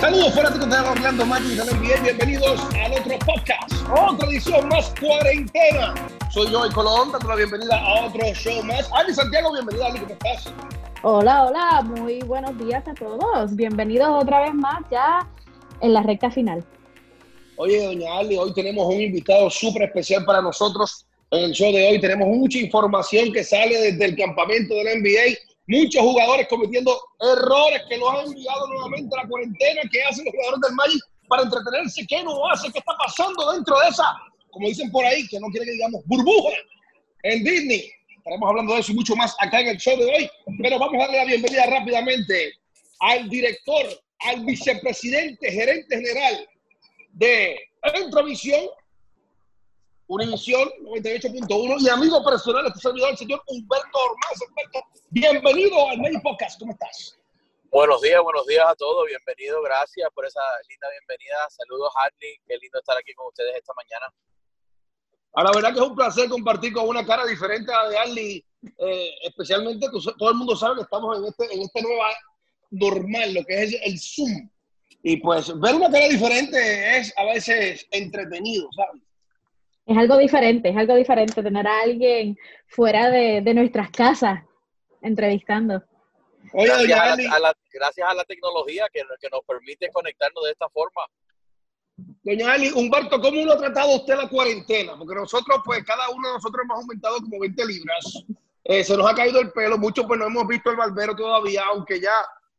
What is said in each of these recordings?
Saludos fanáticos de Orlando Magic de la bienvenidos al otro podcast, otra edición más cuarentena. Soy yo, el Colón, dando la bienvenida a otro show más. Ali Santiago, bienvenida, Ali, ¿cómo estás? Hola, hola, muy buenos días a todos. Bienvenidos otra vez más ya en la recta final. Oye, doña Ali, hoy tenemos un invitado súper especial para nosotros. En el show de hoy tenemos mucha información que sale desde el campamento de la NBA muchos jugadores cometiendo errores que los han enviado nuevamente a la cuarentena, que hacen los jugadores del Magic para entretenerse, qué no hace, qué está pasando dentro de esa, como dicen por ahí, que no quiere que digamos burbuja en Disney. Estaremos hablando de eso y mucho más acá en el show de hoy, pero vamos a darle la bienvenida rápidamente al director, al vicepresidente, gerente general de Entrovisión, Univisión 98.1 y amigo personal este servidor, el señor Humberto Ormaz. Humberto, bienvenido al Medio Podcast. ¿Cómo estás? Buenos días, buenos días a todos. Bienvenido, gracias por esa linda bienvenida. Saludos, Harley. Qué lindo estar aquí con ustedes esta mañana. A la verdad que es un placer compartir con una cara diferente a la de Harley, eh, especialmente todo el mundo sabe que estamos en este, en este nueva normal, lo que es el Zoom. Y pues ver una cara diferente es a veces entretenido, ¿sabes? Es algo diferente, es algo diferente tener a alguien fuera de, nuestras casas entrevistando. gracias, a la, gracias a la tecnología que, que, nos permite conectarnos de esta forma. Doña Ali, Humberto, ¿cómo lo ha tratado usted la cuarentena? Porque nosotros, pues, cada uno de nosotros hemos aumentado como 20 libras. Eh, se nos ha caído el pelo, muchos pues no hemos visto el barbero todavía, aunque ya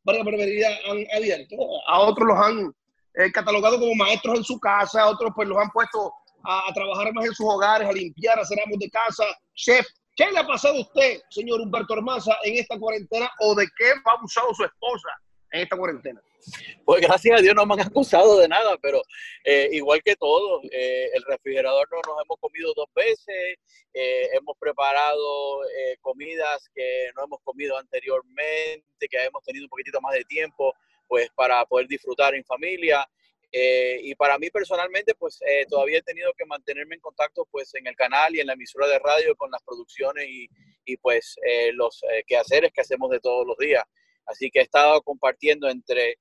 varias barberías han abierto. A otros los han eh, catalogado como maestros en su casa, a otros pues los han puesto a, trabajar más en sus hogares, a limpiar, a hacer amos de casa. Chef, ¿qué le ha pasado a usted, señor Humberto Armaza, en esta cuarentena o de qué ha abusado su esposa en esta cuarentena? Pues gracias a Dios no me han acusado de nada, pero eh, igual que todos, eh, el refrigerador no nos hemos comido dos veces, eh, hemos preparado comidas que no hemos comido anteriormente, que hemos tenido un poquitito más de tiempo, pues para poder disfrutar en familia. Eh, y para mí personalmente, pues eh, todavía he tenido que mantenerme en contacto pues en el canal y en la emisora de radio con las producciones y, y pues eh, los quehaceres que hacemos de todos los días. Así que he estado compartiendo entre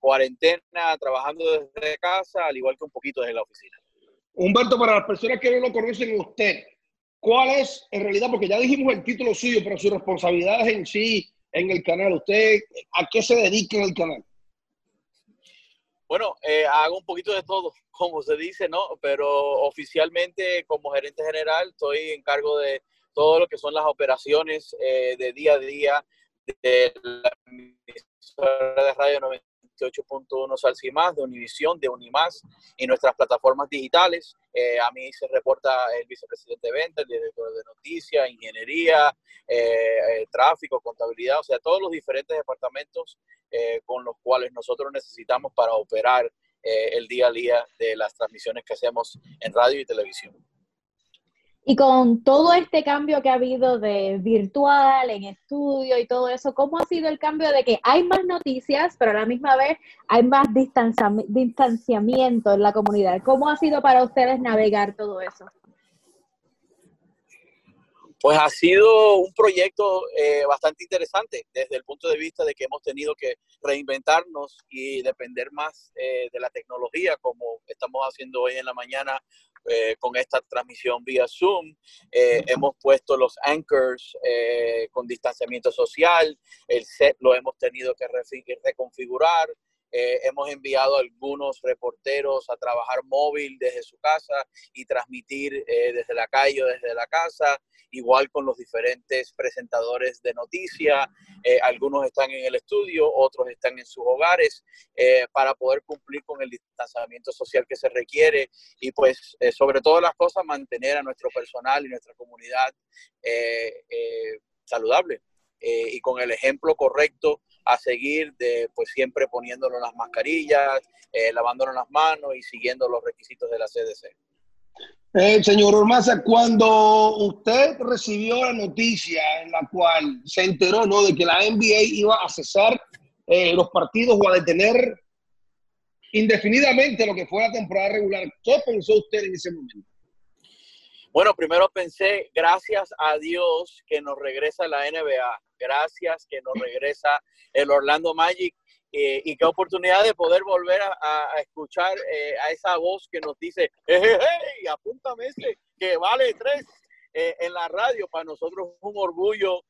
cuarentena, trabajando desde casa, al igual que un poquito desde la oficina. Humberto, para las personas que no lo conocen usted, ¿cuál es en realidad, porque ya dijimos el título suyo, pero sus responsabilidades en sí en el canal, ¿usted a qué se dedica en el canal? Bueno, eh, hago un poquito de todo, como se dice, ¿no? Pero oficialmente como gerente general estoy en cargo de todo lo que son las operaciones eh, de día a día de la emisora de radio 98.1 Salsimás, de Univisión, de Unimás y nuestras plataformas digitales. Eh, a mí se reporta el vicepresidente de ventas, el director de noticias, ingeniería, tráfico, contabilidad, o sea, todos los diferentes departamentos eh, con los cuales nosotros necesitamos para operar eh, el día a día de las transmisiones que hacemos en radio y televisión. Y con todo este cambio que ha habido de virtual, en estudio y todo eso, ¿cómo ha sido el cambio de que hay más noticias, pero a la misma vez hay más distanciamiento en la comunidad? ¿Cómo ha sido para ustedes navegar todo eso? Pues ha sido un proyecto eh, bastante interesante desde el punto de vista de que hemos tenido que reinventarnos y depender más eh, de la tecnología como estamos haciendo hoy en la mañana eh, con esta transmisión vía Zoom. hemos puesto los anchors con distanciamiento social, el set lo hemos tenido que reconfigurar. Eh, hemos enviado a algunos reporteros a trabajar móvil desde su casa y transmitir eh, desde la calle o desde la casa, igual con los diferentes presentadores de noticias. Eh, algunos están en el estudio, otros están en sus hogares, para poder cumplir con el distanciamiento social que se requiere y pues sobre todas las cosas mantener a nuestro personal y nuestra comunidad saludable y con el ejemplo correcto a seguir de pues siempre poniéndonos las mascarillas, eh, lavándonos las manos y siguiendo los requisitos de la CDC. Eh, señor Ormaza, cuando usted recibió la noticia en la cual se enteró ¿no? de que la NBA iba a cesar eh, los partidos o a detener indefinidamente lo que fue la temporada regular, ¿qué pensó usted en ese momento? Bueno, primero pensé, gracias a Dios que nos regresa la NBA, gracias que nos regresa el Orlando Magic eh, y qué oportunidad de poder volver a, escuchar eh, a esa voz que nos dice, hey, apúntame ese, que vale tres eh, en la radio. Para nosotros es un orgullo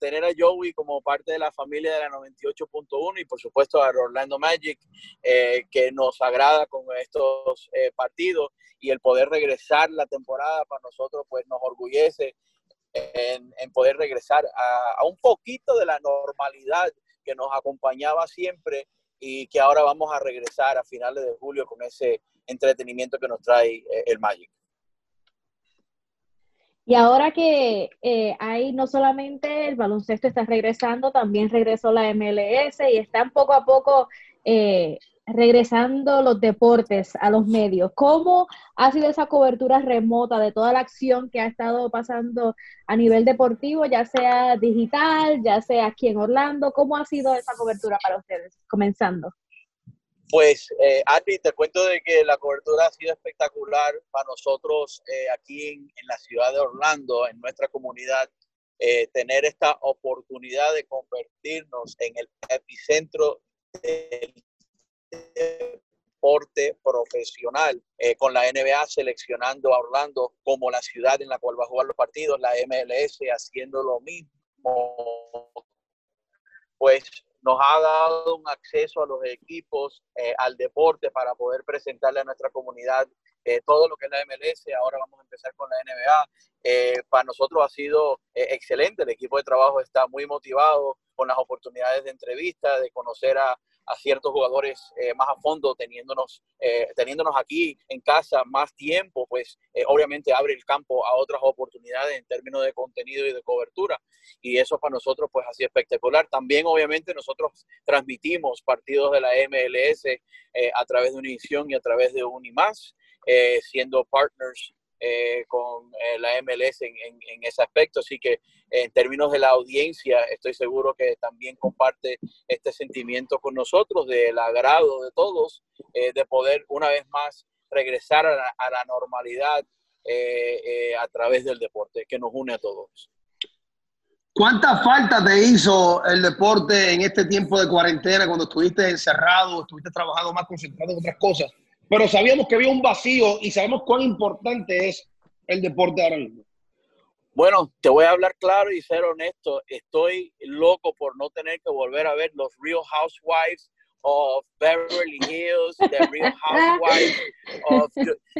tener a Joey como parte de la familia de la 98.1 y por supuesto a Orlando Magic, que nos agrada con estos partidos y el poder regresar la temporada para nosotros pues nos orgullece en, poder regresar a, un poquito de la normalidad que nos acompañaba siempre y que ahora vamos a regresar a finales de julio con ese entretenimiento que nos trae eh, el Magic. Y ahora que eh, hay no solamente el baloncesto está regresando, también regresó la MLS y están poco a poco eh, regresando los deportes a los medios, ¿cómo ha sido esa cobertura remota de toda la acción que ha estado pasando a nivel deportivo, ya sea digital, ya sea aquí en Orlando? ¿Cómo ha sido esa cobertura para ustedes, comenzando? Pues, eh, te cuento de que la cobertura ha sido espectacular para nosotros eh, aquí en, la ciudad de Orlando, en nuestra comunidad, eh, tener esta oportunidad de convertirnos en el epicentro del deporte profesional, eh, con la NBA seleccionando a Orlando como la ciudad en la cual va a jugar los partidos, la MLS haciendo lo mismo, pues nos ha dado un acceso a los equipos, eh, al deporte para poder presentarle a nuestra comunidad eh, todo lo que es la MLS. Ahora vamos a empezar con la NBA. para nosotros ha sido excelente, el equipo de trabajo está muy motivado con las oportunidades de entrevista, de conocer a, a ciertos jugadores eh, más a fondo, teniéndonos, eh, teniéndonos aquí en casa más tiempo, pues eh, obviamente abre el campo a otras oportunidades en términos de contenido y de cobertura. Y eso para nosotros pues así espectacular. También obviamente nosotros transmitimos partidos de la MLS a través de Univision y a través de Unimás, siendo partners eh, con eh, la MLS en, ese aspecto. Así que en términos de la audiencia, estoy seguro que también comparte este sentimiento con nosotros del agrado de todos, eh, de poder una vez más regresar a la, normalidad a través del deporte que nos une a todos. ¿Cuánta falta te hizo el deporte en este tiempo de cuarentena cuando estuviste encerrado, estuviste trabajando más concentrado en otras cosas? Pero sabíamos que había un vacío y sabemos cuán importante es el deporte ahora mismo. Bueno, te voy a hablar claro y ser honesto. Estoy loco por no tener que volver a ver los Real Housewives of Beverly Hills, The Real Housewives of...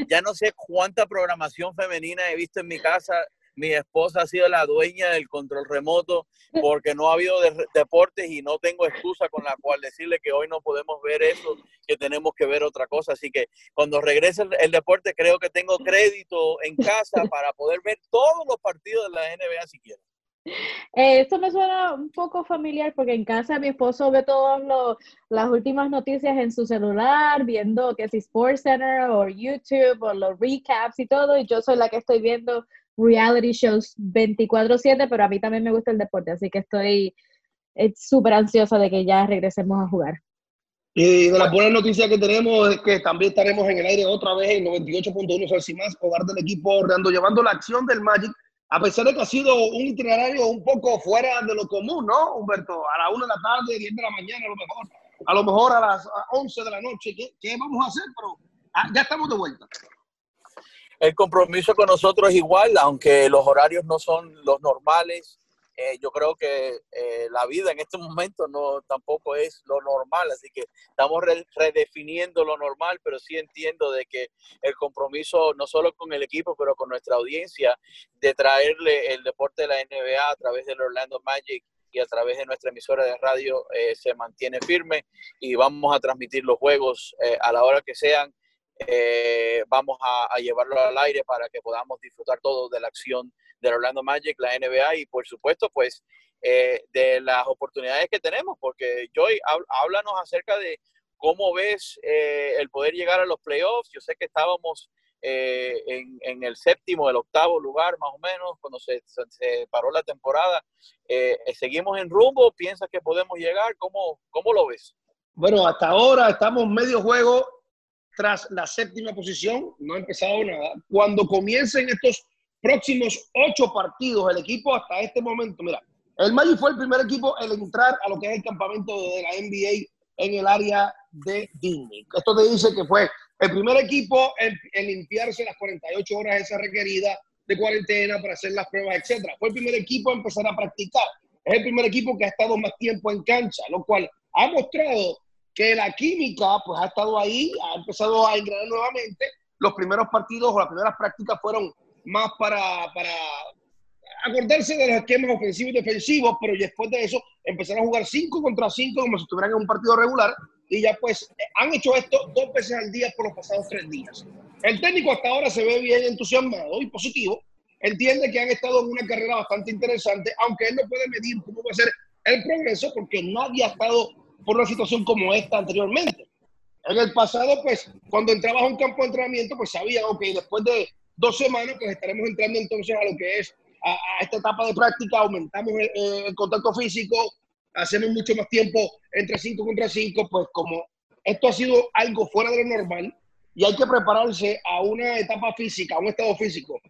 Ya no sé cuánta programación femenina he visto en mi casa mi esposa ha sido la dueña del control remoto porque no ha habido deportes y no tengo excusa con la cual decirle que hoy no podemos ver eso, que tenemos que ver otra cosa. Así que cuando regrese el, deporte creo que tengo crédito en casa para poder ver todos los partidos de la NBA si quiero. Eh, esto me suena un poco familiar porque en casa mi esposo ve todas las últimas noticias en su celular, viendo que si Sports Center o YouTube o los recaps y todo, y yo soy la que estoy viendo reality shows 24/7, pero a mí también me gusta el deporte, así que estoy súper ansiosa de que ya regresemos a jugar. Y de las buenas noticias que tenemos es que también estaremos en el aire otra vez en 98.1 más hogar del equipo Orlando, llevando la acción del Magic, a pesar de que ha sido un itinerario un poco fuera de lo común, ¿no, Humberto? A la 1 de la tarde, 10 de la mañana, a lo mejor, a lo mejor a las 11 de la noche, ¿qué, qué vamos a hacer? Pero ah, ya estamos de vuelta. El compromiso con nosotros es igual, aunque los horarios no son los normales. Eh, yo creo que eh, la vida en este momento no tampoco es lo normal, así que estamos redefiniendo lo normal, pero sí entiendo de que el compromiso no solo con el equipo, pero con nuestra audiencia de traerle el deporte de la NBA a través del Orlando Magic y a través de nuestra emisora de radio eh, se mantiene firme y vamos a transmitir los juegos a la hora que sean eh, vamos a, llevarlo al aire para que podamos disfrutar todo de la acción del Orlando Magic, la NBA y por supuesto pues eh, de las oportunidades que tenemos, porque Joy, háblanos acerca de cómo ves eh, el poder llegar a los playoffs. Yo sé que estábamos en, el séptimo, el octavo lugar más o menos cuando se, se paró la temporada. ¿Seguimos en rumbo? ¿Piensas que podemos llegar? ¿Cómo, ¿Cómo lo ves? Bueno, hasta ahora estamos medio juego tras la séptima posición, no ha empezado nada. Cuando comiencen estos próximos ocho partidos, el equipo hasta este momento, mira, el Magic fue el primer equipo en entrar a lo que es el campamento de la NBA en el área de Disney. Esto te dice que fue el primer equipo en, limpiarse las 48 horas esa requerida de cuarentena para hacer las pruebas, etcétera. Fue el primer equipo a empezar a practicar. Es el primer equipo que ha estado más tiempo en cancha, lo cual ha mostrado que la química pues ha estado ahí, ha empezado a engranar nuevamente. Los primeros partidos o las primeras prácticas fueron más para, para acordarse de los esquemas ofensivos y defensivos, pero después de eso empezaron a jugar 5 contra 5 como si estuvieran en un partido regular y ya pues han hecho esto dos veces al día por los pasados tres días. El técnico hasta ahora se ve bien entusiasmado y positivo, entiende que han estado en una carrera bastante interesante, aunque él no puede medir cómo va a ser el progreso porque nadie ha estado por una situación como esta anteriormente. En el pasado, pues, cuando entrabas a un campo de entrenamiento, pues sabía, ok, después de dos semanas, pues estaremos entrando entonces a lo que es a, esta etapa de práctica, aumentamos el, contacto físico, hacemos mucho más tiempo entre 5 contra 5, pues como esto ha sido algo fuera de lo normal y hay que prepararse a una etapa física, a un estado físico,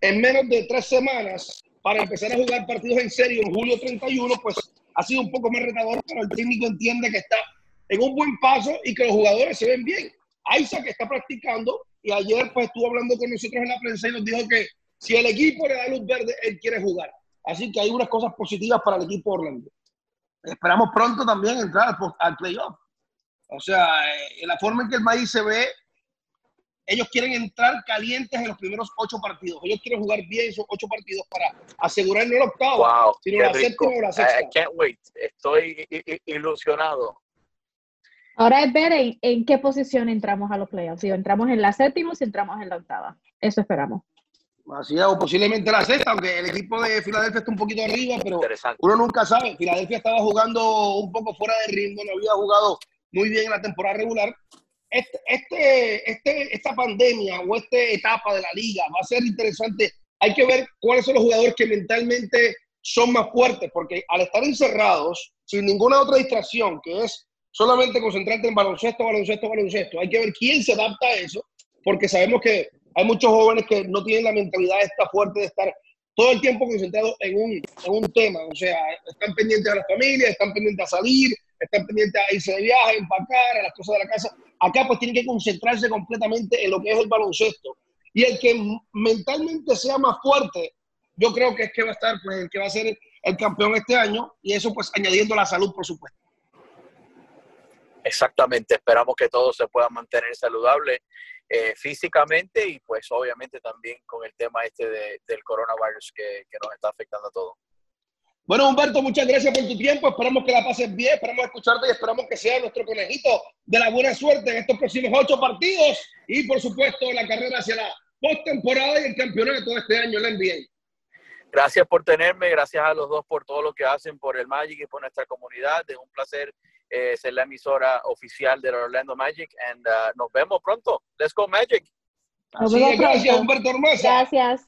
en menos de tres semanas para empezar a jugar partidos en serio en julio 31, pues ha sido un poco más retador, pero el técnico entiende que está en un buen paso y que los jugadores se ven bien. Isaac está practicando y ayer pues estuvo hablando con nosotros en la prensa y nos dijo que si el equipo le da luz verde, él quiere jugar. Así que hay unas cosas positivas para el equipo Orlando. Esperamos pronto también entrar al, playoff. O sea, eh, la forma en que el maíz se ve, ellos quieren entrar calientes en los primeros ocho partidos. Ellos quieren jugar bien esos ocho partidos para asegurar no el octavo, sino la séptima o la sexta. I can't wait. Estoy ilusionado. Ahora es ver en, en, qué posición entramos a los playoffs. Si entramos en la séptima o si entramos en la octava. Eso esperamos. Así es, o posiblemente la sexta, aunque el equipo de Filadelfia está un poquito arriba, pero uno nunca sabe. Filadelfia estaba jugando un poco fuera de ritmo, no había jugado muy bien en la temporada regular. Este, este, este, esta pandemia o esta etapa de la liga va a ser interesante. Hay que ver cuáles son los jugadores que mentalmente son más fuertes, porque al estar encerrados, sin ninguna otra distracción, que es solamente concentrarte en baloncesto, baloncesto, baloncesto, hay que ver quién se adapta a eso, porque sabemos que hay muchos jóvenes que no tienen la mentalidad esta fuerte de estar todo el tiempo concentrados en un, en un tema. O sea, están pendientes a la familia, están pendientes a salir, están pendientes a irse de viaje, empacar, a las cosas de la casa. Acá pues tienen que concentrarse completamente en lo que es el baloncesto. Y el que mentalmente sea más fuerte, yo creo que es que va a estar, pues el que va a ser el campeón este año, y eso pues añadiendo la salud, por supuesto. Exactamente, esperamos que todos se puedan mantener saludables eh, físicamente y pues obviamente también con el tema este del coronavirus que, que, nos está afectando a todos. Bueno, Humberto, muchas gracias por tu tiempo. Esperamos que la pases bien, esperamos escucharte y esperamos que sea nuestro conejito de la buena suerte en estos próximos ocho partidos y por supuesto la carrera hacia la postemporada y el campeonato de este año en la NBA. Gracias por tenerme, gracias a los dos por todo lo que hacen por el Magic y por nuestra comunidad. Es un placer eh, ser la emisora oficial del Orlando Magic. And uh, nos vemos pronto. Let's go Magic. Así gracias, Humberto Hermosa. Gracias.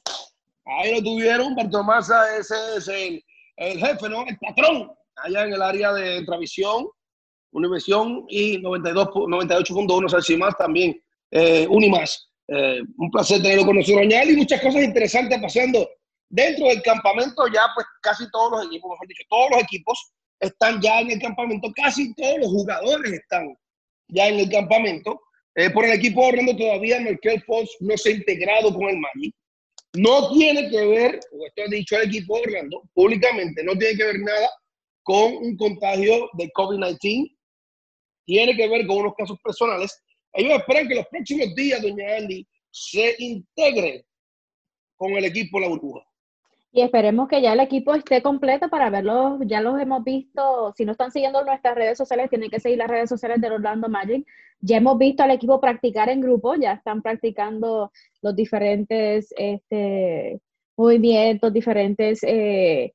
Ahí lo tuvieron, Humberto Hermosa, ese es el, el, jefe, ¿no? El patrón, allá en el área de Travisión, Univisión y 92, 98.1 más también, eh, Unimás. Eh, un placer tenerlo con nosotros, y muchas cosas interesantes pasando dentro del campamento. Ya, pues, casi todos los equipos, mejor dicho, todos los equipos están ya en el campamento, casi todos los jugadores están ya en el campamento. Eh, por el equipo Orlando todavía Merkel Fox no se ha integrado con el Magic. No tiene que ver, o esto ha dicho el equipo Orlando públicamente, no tiene que ver nada con un contagio de COVID-19. Tiene que ver con unos casos personales. Ellos esperan que los próximos días, doña Andy, se integre con el equipo La Burbuja. Y esperemos que ya el equipo esté completo para verlos. Ya los hemos visto. Si no están siguiendo nuestras redes sociales, tienen que seguir las redes sociales de Orlando Magic. Ya hemos visto al equipo practicar en grupo. Ya están practicando los diferentes este, movimientos, diferentes eh,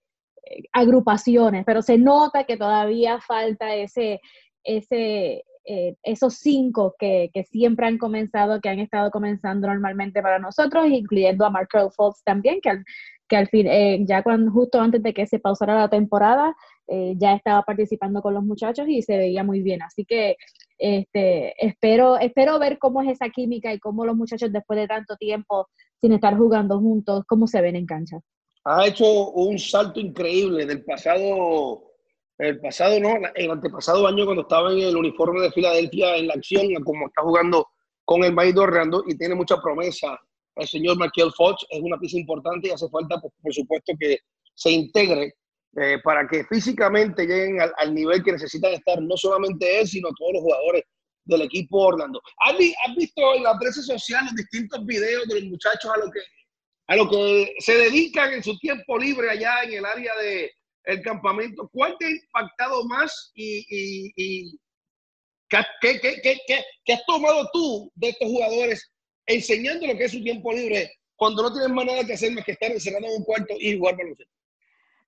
agrupaciones. Pero se nota que todavía falta ese, ese, eh, esos cinco que, que, siempre han comenzado, que han estado comenzando normalmente para nosotros, incluyendo a Markel Fox también, que al, que al fin, eh, ya cuando, justo antes de que se pausara la temporada, eh, ya estaba participando con los muchachos y se veía muy bien. Así que este, espero, espero ver cómo es esa química y cómo los muchachos después de tanto tiempo sin estar jugando juntos, cómo se ven en cancha. Ha hecho un salto increíble del pasado el pasado, no, el antepasado año cuando estaba en el uniforme de Filadelfia en la acción, como está jugando con el Maíz Orlando y tiene mucha promesa. El señor Michael Fox es una pieza importante y hace falta, por supuesto, que se integre eh, para que físicamente lleguen al, nivel que necesitan estar, no solamente él, sino todos los jugadores del equipo Orlando. ¿Has, visto en la prensa social los distintos videos de los muchachos a lo que, a lo que se dedican en su tiempo libre allá en el área de el campamento? ¿Cuál te ha impactado más y, y, ¿qué, qué, qué, qué, has tomado tú de estos jugadores enseñando lo que es su tiempo libre cuando no tienen más nada que hacer más que estar encerrado en un cuarto y jugar baloncesto?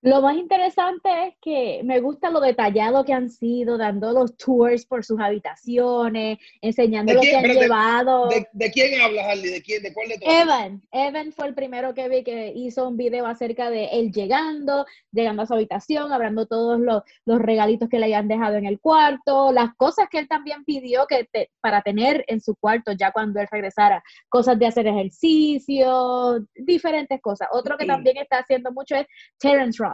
Lo más interesante es que me gusta lo detallado que han sido, dando los tours por sus habitaciones, enseñando lo que han llevado. De, quién hablas, Harley? ¿De quién? ¿De cuál de todos? Evan. Evan fue el primero que vi que hizo un video acerca de él llegando, llegando a su habitación, hablando todos los, los regalitos que le habían dejado en el cuarto, las cosas que él también pidió que para tener en su cuarto ya cuando él regresara, cosas de hacer ejercicio, diferentes cosas. Otro que también está haciendo mucho es Terence Ross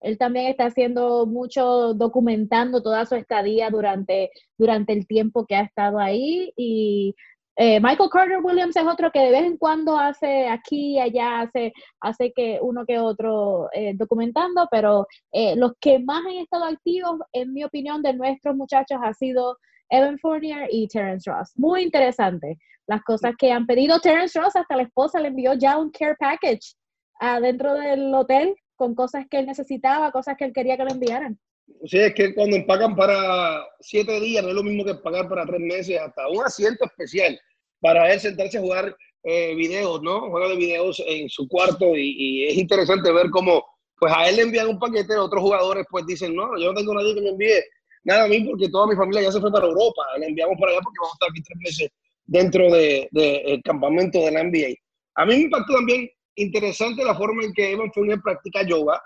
él también está haciendo mucho, documentando toda su estadía durante, durante el tiempo que ha estado ahí. Y eh, Michael Carter Williams es otro que de vez en cuando hace aquí y allá, hace, hace que uno que otro eh, documentando, pero eh, los que más han estado activos, en mi opinión, de nuestros muchachos ha sido Evan Fournier y Terence Ross. Muy interesante las cosas que han pedido. Terence Ross, hasta la esposa le envió ya un care package adentro del hotel con cosas que él necesitaba, cosas que él quería que le enviaran. Sí, es que cuando empacan para siete días no es lo mismo que pagar para tres meses, hasta un asiento especial para él sentarse a jugar eh, videos, ¿no? Juega de videos en su cuarto y, es interesante ver cómo, pues a él le envían un paquete, otros jugadores pues dicen, no, yo no tengo nadie que me envíe nada a mí porque toda mi familia ya se fue para Europa, le enviamos para allá porque vamos a estar aquí tres meses dentro del de, campamento de la NBA. A mí me impactó también interesante la forma en que Evan Fournier practica yoga.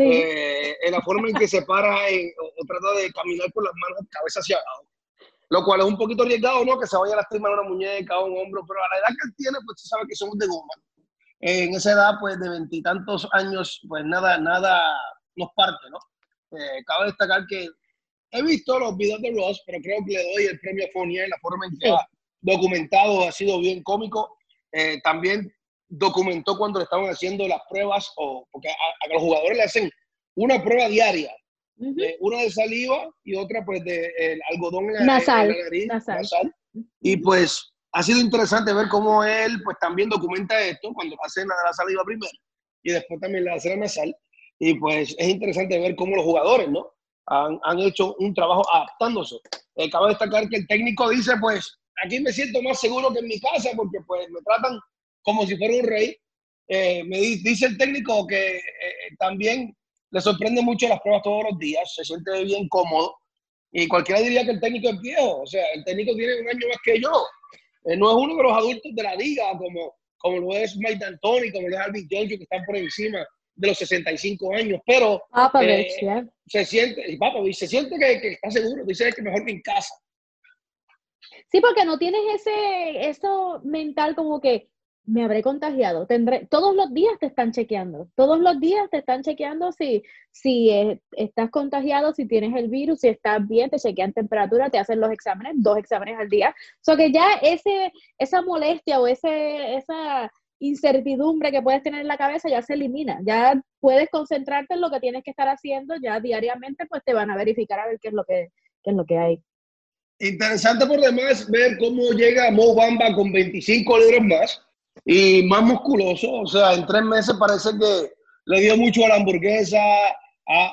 Eh, en la forma en que se para o, trata de caminar con las manos cabeza hacia abajo. Lo cual es un poquito arriesgado, ¿no? Que se vaya a lastimar una muñeca o un hombro, pero a la edad que él tiene, pues se sabe que somos de goma. en esa edad, pues de veintitantos años, pues nada, nada nos parte, ¿no? Eh, cabe destacar que he visto los videos de Ross, pero creo que le doy el premio a Fournier, la forma en que ha documentado ha sido bien cómico. Eh, también documentó cuando le estaban haciendo las pruebas, o porque a, los jugadores le hacen una prueba diaria, una de saliva y otra pues de el algodón en la, nariz, nasal. Y pues ha sido interesante ver cómo él pues también documenta esto cuando hace la, la saliva primero y después también la hace la nasal. Y pues es interesante ver cómo los jugadores, ¿no? Han, han hecho un trabajo adaptándose. Eh, cabe destacar que el técnico dice, pues, aquí me siento más seguro que en mi casa porque pues me tratan como si fuera un rey. Eh, me dice el técnico que eh, eh, también le sorprende mucho las pruebas todos los días, se siente bien cómodo. Y cualquiera diría que el técnico es viejo, o sea, el técnico tiene un año más que yo. no es uno de los adultos de la liga, como, como lo es Mike D'Antoni, como lo es Alvin Jones, que están por encima de los 65 años, pero se siente, y se siente que, que, está seguro, dice que mejor que en casa. Sí, porque no tienes ese, eso mental como que me habré contagiado. Tendré, todos los días te están chequeando, todos los días te están chequeando si, si estás contagiado, si tienes el virus, si estás bien, te chequean temperatura, te hacen los exámenes, dos exámenes al día. O sea que ya ese, esa molestia o ese, esa incertidumbre que puedes tener en la cabeza ya se elimina, ya puedes concentrarte en lo que tienes que estar haciendo, ya diariamente pues te van a verificar a ver qué es lo que, qué es lo que hay. Interesante por demás ver cómo llega Mo Bamba con 25 libras más y más musculoso. O sea, en tres meses parece que le dio mucho a la hamburguesa,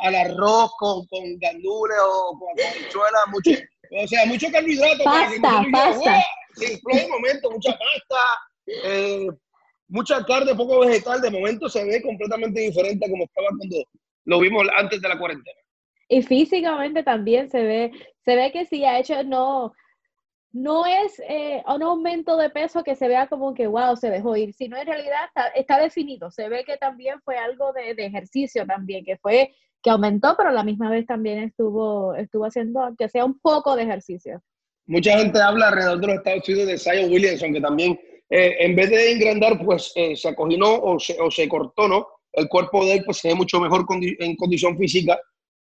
al arroz con, con gandules o con habichuelas, mucho, o sea, mucho carbohidrato. Pasta, pasta. Sí, de momento, mucha pasta, eh, mucha carne, poco vegetal. De momento se ve completamente diferente a como estaba cuando lo vimos antes de la cuarentena. Y físicamente también se ve, se ve que sí ha hecho, no, no es eh, un aumento de peso que se vea como que, wow, se dejó ir, sino en realidad está, definido. Se ve que también fue algo de, ejercicio también, que fue que aumentó, pero a la misma vez también estuvo, estuvo haciendo, aunque sea un poco de ejercicio. Mucha gente habla alrededor de los Estados Unidos de Zion Williamson, que también eh, en vez de engrandar, pues eh, se acoginó o se, o se cortó, ¿no? El cuerpo de él pues se ve mucho mejor en condición física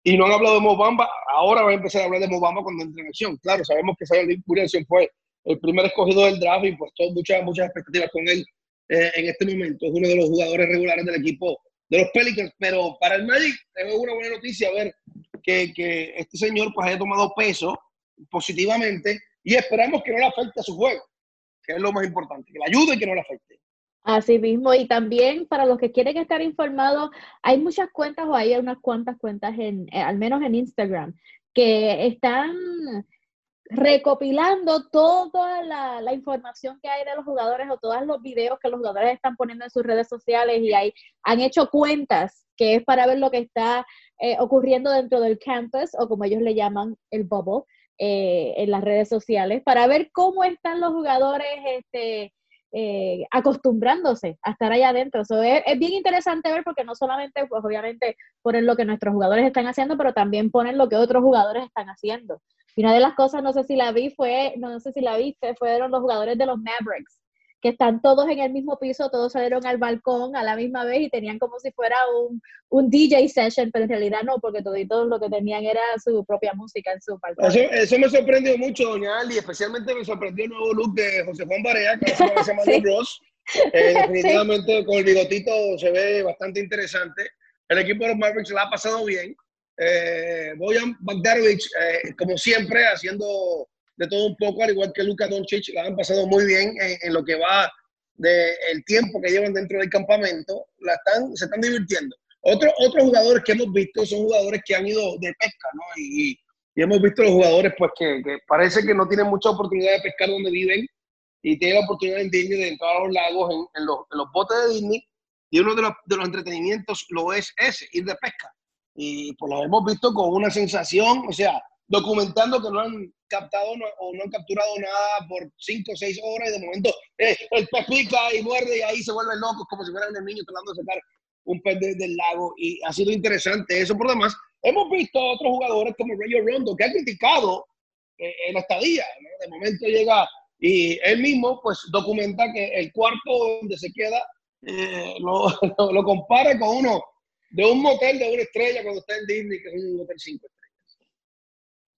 y no han hablado de Mobamba, ahora van a empezar a hablar de Mobamba cuando entre en acción. Claro, sabemos que Zion Williamson fue el primer escogido del draft y pues muchas, muchas expectativas con él eh, en este momento. Es uno de los jugadores regulares del equipo de los Pelicans, pero para el Magic es una buena noticia ver que, que, este señor pues haya tomado peso positivamente y esperamos que no le afecte a su juego, que es lo más importante, que le ayude y que no le afecte. Así mismo, y también para los que quieren estar informados, hay muchas cuentas o hay unas cuantas cuentas, en, eh, al menos en Instagram, que están recopilando toda la, información que hay de los jugadores o todos los videos que los jugadores están poniendo en sus redes sociales y hay, han hecho cuentas que es para ver lo que está eh, ocurriendo dentro del campus o como ellos le llaman el bubble eh, en las redes sociales para ver cómo están los jugadores este, eh, acostumbrándose a estar allá adentro. es, es, bien interesante ver porque no solamente, pues obviamente, ponen lo que nuestros jugadores están haciendo, pero también ponen lo que otros jugadores están haciendo. Y una de las cosas, no sé si la vi, fue, no sé si la viste, fueron los jugadores de los Mavericks, que están todos en el mismo piso, todos salieron al balcón a la misma vez y tenían como si fuera un, un DJ session, pero en realidad no, porque todos lo que tenían era su propia música en su balcón. Eso, eso me sorprendió mucho, doña Ali, especialmente me sorprendió el nuevo look de José Juan Barea, que se llama sí. Ross. Eh, definitivamente con el bigotito se ve bastante interesante. El equipo de los Mavericks la ha pasado bien. Eh, Bojan Bagdarovich, eh, como siempre, haciendo de todo un poco, al igual que Luka Doncic, la han pasado muy bien en, lo que va del tiempo que llevan dentro del campamento, la están, se están divirtiendo. Otro, otros jugadores que hemos visto son jugadores que han ido de pesca, ¿no? Y, hemos visto los jugadores pues que, parece que no tienen mucha oportunidad de pescar donde viven y tienen la oportunidad en Disney de entrar a los lagos, en, en, los, en los, botes de Disney, y uno de los, de los entretenimientos lo es ese, ir de pesca y pues lo hemos visto con una sensación, o sea, documentando que no han captado o no han capturado nada por cinco o seis horas y de momento eh, el pez pica y muerde y ahí se vuelven locos como si fueran unos niños tratando de sacar un pez del lago y ha sido interesante eso por demás. Hemos visto a otros jugadores como Rayo Rondo que ha criticado eh, en la estadía, de momento llega y él mismo pues documenta que el cuarto donde se queda eh, lo, compara con uno de un motel de una estrella cuando está en Disney, que es un hotel cinco estrellas.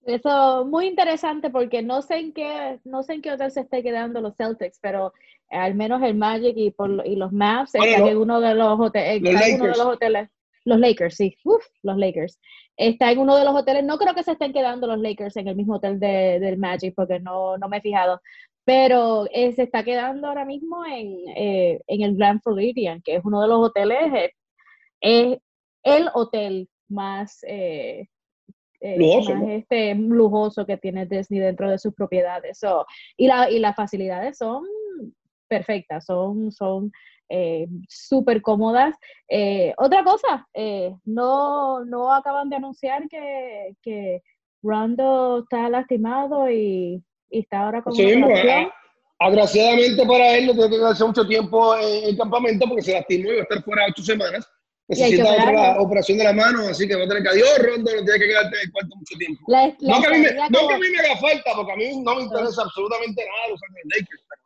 Eso muy interesante porque no sé en qué, no sé en qué hotel se esté quedando los Celtics, pero al menos el Magic y, por, y los Maps están en uno de los, hoteles, los uno de los hoteles. Los Lakers, sí, Uf, los Lakers. Está en uno de los hoteles, no creo que se estén quedando los Lakers en el mismo hotel de, del Magic porque no, no me he fijado, pero eh, se está quedando ahora mismo en, eh, en el Grand Floridian, que es uno de los hoteles eh, es el hotel más, eh, eh, lujoso, este, lujoso que tiene Disney dentro de sus propiedades. y, la, y las facilidades son perfectas, son, son eh, súper cómodas. otra cosa, no, no acaban de anunciar que, que Rondo está lastimado y, está ahora con sí, Agraciadamente para él, no tiene que quedarse mucho tiempo en el campamento porque se lastimó y va a estar fuera ocho semanas necesita otra operación de la mano, así que va a tener que adiós, Rondo, no tiene que quedarte en el cuarto mucho tiempo. no, que a mí me, no que a mí me haga falta, porque a mí no me interesa absolutamente nada los Ángeles Lakers, pero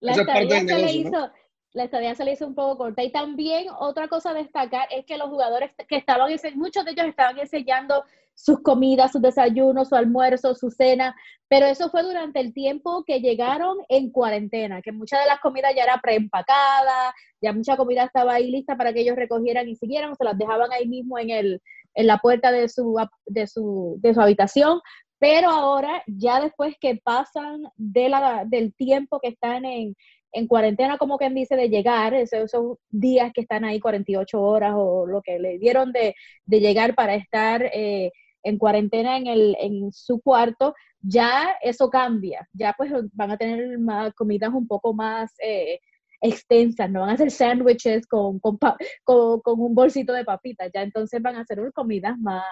la esa es parte del negocio, hizo, La estadía se le hizo un poco corta. Y también otra cosa a destacar es que los jugadores que estaban, muchos de ellos estaban enseñando sus comidas, sus desayunos, su almuerzo, su cena, pero eso fue durante el tiempo que llegaron en cuarentena, que muchas de las comidas ya era preempacada, ya mucha comida estaba ahí lista para que ellos recogieran y siguieran, se las dejaban ahí mismo en, el, en la puerta de su, de, su, de su habitación, pero ahora ya después que pasan de la, del tiempo que están en, en cuarentena, como quien dice, de llegar, esos, días que están ahí 48 horas o lo que le dieron de, de llegar para estar eh, en cuarentena en, el, en su cuarto, ya eso cambia, ya pues van a tener más comidas un poco más eh, extensas, no van a hacer sándwiches con, con, con, un bolsito de papitas, ya entonces van a hacer comidas más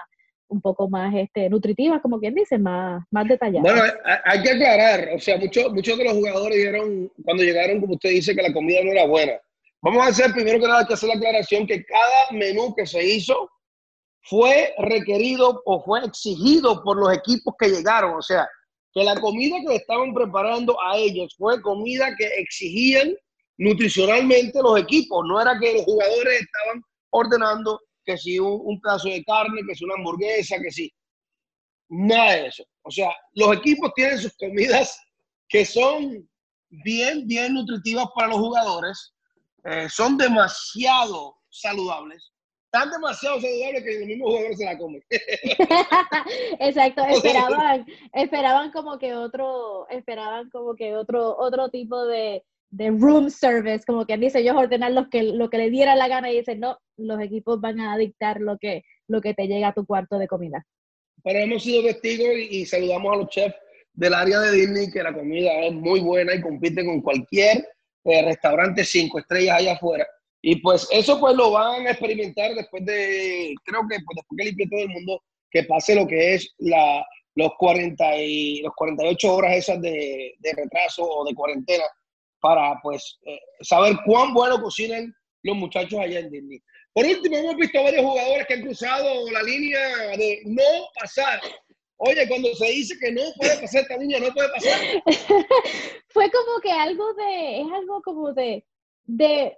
un poco más este, nutritivas, como quien dice, más, más detalladas. Bueno, hay que aclarar, o sea, muchos, muchos de los jugadores dijeron cuando llegaron, como usted dice, que la comida no era buena. Vamos a hacer primero que nada que hacer la aclaración que cada menú que se hizo fue requerido o fue exigido por los equipos que llegaron. O sea, que la comida que estaban preparando a ellos fue comida que exigían nutricionalmente los equipos. No era que los jugadores estaban ordenando que si un, un pedazo de carne, que si una hamburguesa, que si nada de eso. O sea, los equipos tienen sus comidas que son bien, bien nutritivas para los jugadores, eh, son demasiado saludables, tan demasiado saludables que los mismos jugadores se la comen. Exacto, esperaban, esperaban como que otro, esperaban como que otro, otro tipo de, de room service, como que dice ellos ordenar lo que, lo que le diera la gana y dicen, no, los equipos van a dictar lo que, lo que te llega a tu cuarto de comida. Pero hemos sido testigos y, saludamos a los chefs del área de Disney, que la comida es muy buena y compite con cualquier eh, restaurante cinco estrellas allá afuera. Y pues eso pues lo van a experimentar después de, creo que pues, después que limpie todo el mundo, que pase lo que es la, los, 40 y, los 48 horas esas de, de retraso o de cuarentena para pues eh, saber cuán bueno cocinan los muchachos allá en Disney. Por último, hemos visto varios jugadores que han cruzado la línea de no pasar. Oye, cuando se dice que no puede pasar esta línea, no puede pasar. Fue como que algo de, es algo como de, de,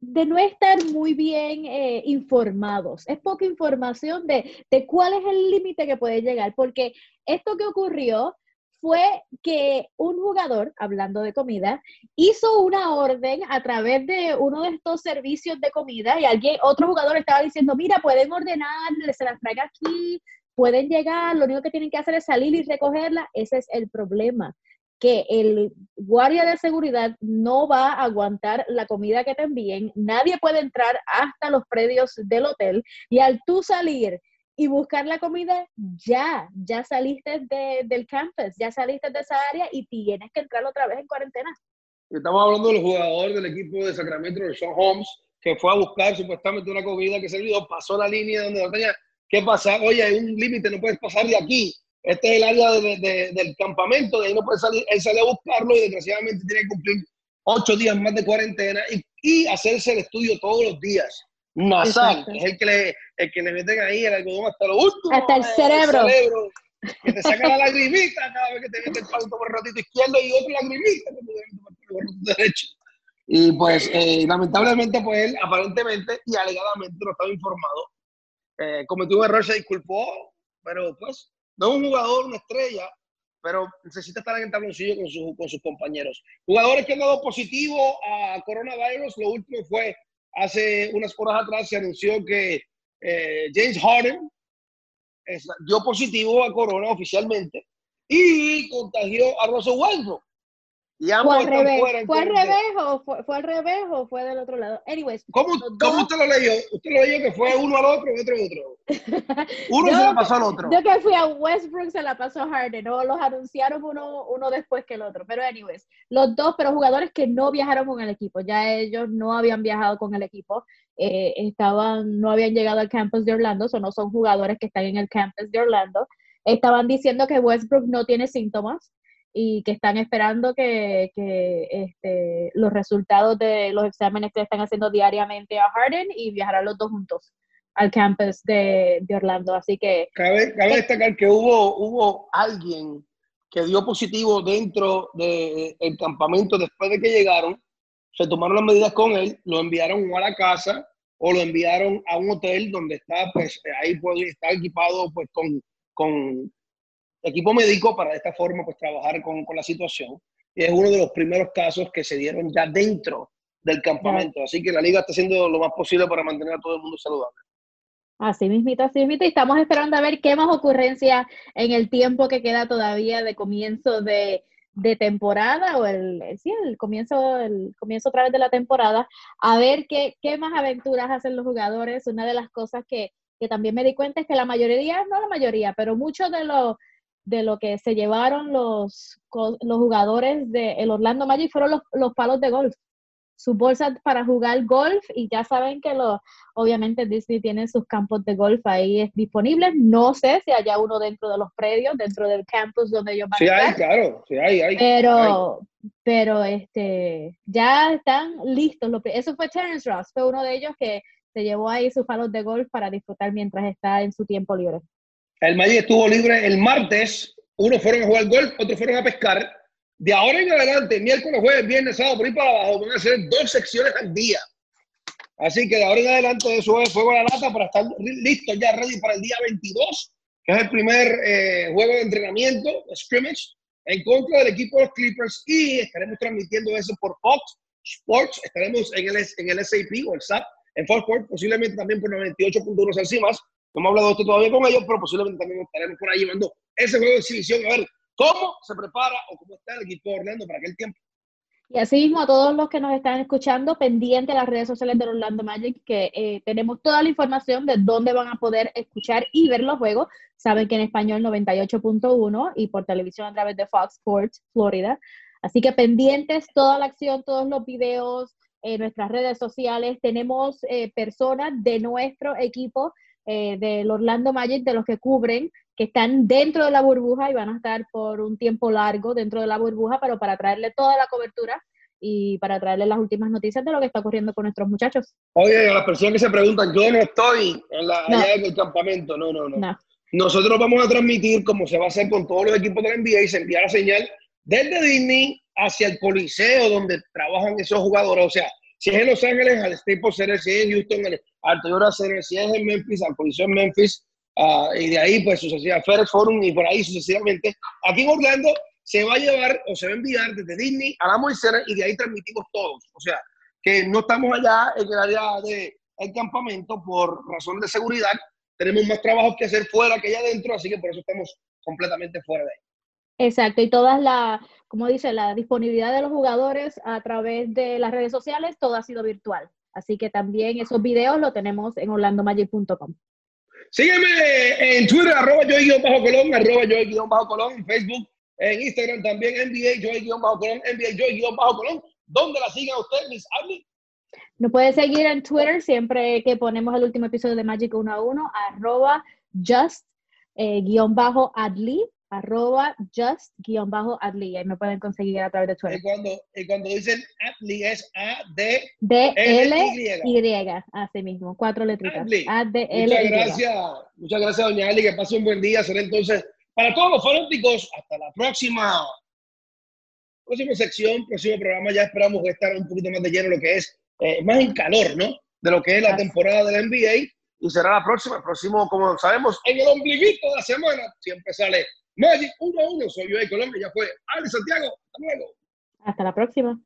de no estar muy bien eh, informados. Es poca información de, de cuál es el límite que puede llegar, porque esto que ocurrió fue que un jugador, hablando de comida, hizo una orden a través de uno de estos servicios de comida y alguien, otro jugador estaba diciendo, mira, pueden ordenar, se las traiga aquí, pueden llegar, lo único que tienen que hacer es salir y recogerla. Ese es el problema, que el guardia de seguridad no va a aguantar la comida que te envíen, nadie puede entrar hasta los predios del hotel y al tú salir y buscar la comida, ya, ya saliste del campus, ya saliste de esa área y tienes que entrar otra vez en cuarentena. Estamos hablando del jugador del equipo de Sacramento, Sean Holmes, que fue a buscar supuestamente una comida que se olvidó, pasó la línea donde no tenía que pasar. Oye, hay un límite, no puedes pasar de aquí. Este es el área del campamento, de ahí no puede salir. Él sale a buscarlo y desgraciadamente tiene que cumplir ocho días más de cuarentena y, y hacerse el estudio todos los días nasal, es el que, le, el que le meten ahí el algodón hasta lo último. Hasta el cerebro. que te saca la lagrimita cada vez que te mete el palito por el ratito izquierdo y otra lagrimita que te mete por el ratito derecho. Y pues, eh, lamentablemente, pues él aparentemente y alegadamente no estaba informado. Eh, cometió un error, se disculpó, pero pues, no es un jugador, una estrella, pero necesita estar en el tabloncillo con, su, con sus compañeros. Jugadores que han dado positivo a coronavirus, lo último fue hace unas horas atrás se anunció que eh, James Harden dio positivo a corona oficialmente y contagió a Russell Westbrook. ¿Fue al, revés. ¿Fue al revés o fue, fue, al revés o fue del otro lado? Anyways. ¿Cómo, ¿cómo usted lo leyó? ¿Usted lo leyó que fue uno al otro y otro al otro? Uno se la pasó al otro. Yo que fui a Westbrook se la pasó a Harden, ¿no? Los anunciaron uno, uno después que el otro. Pero anyways, los dos, pero jugadores que no viajaron con el equipo. Ya ellos no habían viajado con el equipo. Eh, estaban, no habían llegado al campus de Orlando, o no son jugadores que están en el campus de Orlando. Estaban diciendo que Westbrook no tiene síntomas y que están esperando que, que este, los resultados de los exámenes que están haciendo diariamente a Harden y viajarán los dos juntos al campus de, de Orlando. Así que... Cabe, cabe destacar que hubo, hubo alguien que dio positivo dentro del campamento después de que llegaron, se tomaron las medidas con él, lo enviaron a la casa o lo enviaron a un hotel donde está, pues ahí puede estar equipado pues con, con equipo médico para de esta forma pues trabajar con, con, la situación. Y es uno de los primeros casos que se dieron ya dentro del campamento. Así que la liga está haciendo lo más posible para mantener a todo el mundo saludable. Así mismito, así mismito. Y estamos esperando a ver qué más ocurrencias en el tiempo que queda todavía de comienzo de, de temporada o el, sí, el comienzo, el comienzo otra vez de la temporada, a ver qué, qué más aventuras hacen los jugadores. Una de las cosas que, que también me di cuenta es que la mayoría, no la mayoría, pero muchos de los de lo que se llevaron los, los jugadores de el Orlando Magic fueron los, los palos de golf. Sus bolsas para jugar golf y ya saben que lo, obviamente Disney tiene sus campos de golf ahí disponibles. No sé si haya uno dentro de los predios, dentro del campus donde ellos van sí, hay, claro, sí hay, hay. Pero, pero este, ya están listos. Eso fue Terence Ross, fue uno de ellos que se llevó ahí sus palos de golf para disfrutar mientras está en su tiempo libre. El Magic estuvo libre el martes. Unos fueron a jugar golf, otros fueron a pescar. De ahora en adelante, miércoles, jueves, viernes, sábado, por ahí para abajo, van a hacer dos secciones al día. Así que de ahora en adelante eso es fuego a la lata para estar listo ya, ready para el día 22, que es el primer eh, juego de entrenamiento, scrimmage, en contra del equipo de los Clippers y estaremos transmitiendo eso por Fox Sports, estaremos en el, en el SAP o el SAP, en Fox Sports, posiblemente también por 98.1 encimas. No hemos hablado de esto todavía con ellos, pero posiblemente también estaremos por ahí llevando ese juego de exhibición a ver cómo se prepara o cómo está el equipo de Orlando para aquel tiempo. Y así mismo a todos los que nos están escuchando, pendiente de las redes sociales de Orlando Magic, que eh, tenemos toda la información de dónde van a poder escuchar y ver los juegos. Saben que en español 98.1 y por televisión a través de Fox Sports Florida. Así que pendientes, toda la acción, todos los videos, en nuestras redes sociales. Tenemos eh, personas de nuestro equipo eh, del Orlando Magic, de los que cubren, que están dentro de la burbuja y van a estar por un tiempo largo dentro de la burbuja, pero para traerle toda la cobertura y para traerle las últimas noticias de lo que está ocurriendo con nuestros muchachos. Oye, a las personas que se preguntan, yo no estoy en la, allá en el campamento, no, no, no, Nosotros vamos a transmitir como se va a hacer con todos los equipos de la NBA y se envía la señal desde Disney hacia el coliseo donde trabajan esos jugadores. O sea, si es en Los Ángeles, al Staples Center, si es en Houston, al Toyota Center, si es en Memphis, al coliseo en Memphis, uh, y de ahí, pues, sucesivamente, FedEx Forum y por ahí sucesivamente. Aquí en Orlando se va a llevar o se va a enviar desde Disney a la Center y de ahí transmitimos todos. O sea, que no estamos allá en el área del el campamento por razón de seguridad. Tenemos más trabajo que hacer fuera que allá adentro, así que por eso estamos completamente fuera de ahí. Exacto, y todas la, como dice, la disponibilidad de los jugadores a través de las redes sociales, todo ha sido virtual. Así que también esos videos los tenemos en orlandomagic.com. Sígueme en Twitter, arroba bajo colón arroba bajo colón en Facebook, en Instagram también, NBA bajo colón NBA bajo colón ¿Dónde la siga usted, Miss Abby? Nos puede seguir en Twitter siempre que ponemos el último episodio de Magic 1 a 1, arroba just eh, guion bajo adli arroba just-adli. Ahí me pueden conseguir a través de Twitter. Y cuando, y cuando dicen Adli es A-D D-L-Y. Así mismo, cuatro letritas. A-D-L-Y. Muchas gracias, muchas gracias, doña Ali. Que pase un buen día. Será entonces, para todos los fanáticos, hasta la próxima. Próxima sección, próximo programa. Ya esperamos estar un poquito más de lleno lo que es, eh, más en calor, ¿no? De lo que es la temporada de la NBA. Y será la próxima, el próximo, como sabemos, en el ombliguito de la semana, siempre sale Magic 1 a 1. Soy yo de Colombia, ya fue. Ale Santiago, hasta luego. Hasta la próxima.